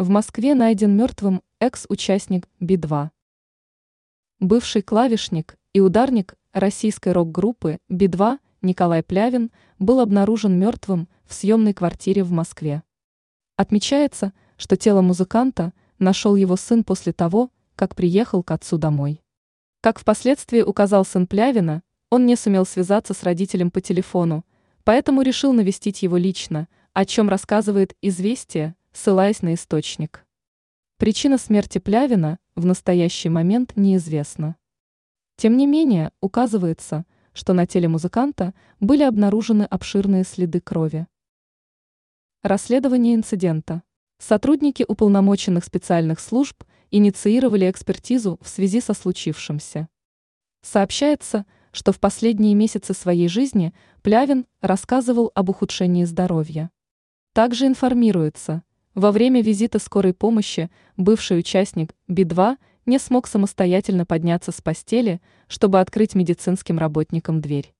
В Москве найден мертвым экс-участник Би-2. Бывший клавишник и ударник российской рок-группы Би-2 Николай Плявин был обнаружен мертвым в съемной квартире в Москве. Отмечается, что тело музыканта нашел его сын после того, как приехал к отцу домой. Как впоследствии указал сын Плявина, он не сумел связаться с родителем по телефону, поэтому решил навестить его лично, о чем рассказывает «Известия», ссылаясь на источник. Причина смерти Плявина в настоящий момент неизвестна. Тем не менее, указывается, что на теле музыканта были обнаружены обширные следы крови. Расследование инцидента. Сотрудники уполномоченных специальных служб инициировали экспертизу в связи со случившимся. Сообщается, что в последние месяцы своей жизни Плявин рассказывал об ухудшении здоровья. Также информируется, во время визита скорой помощи бывший участник Би-2 не смог самостоятельно подняться с постели, чтобы открыть медицинским работникам дверь.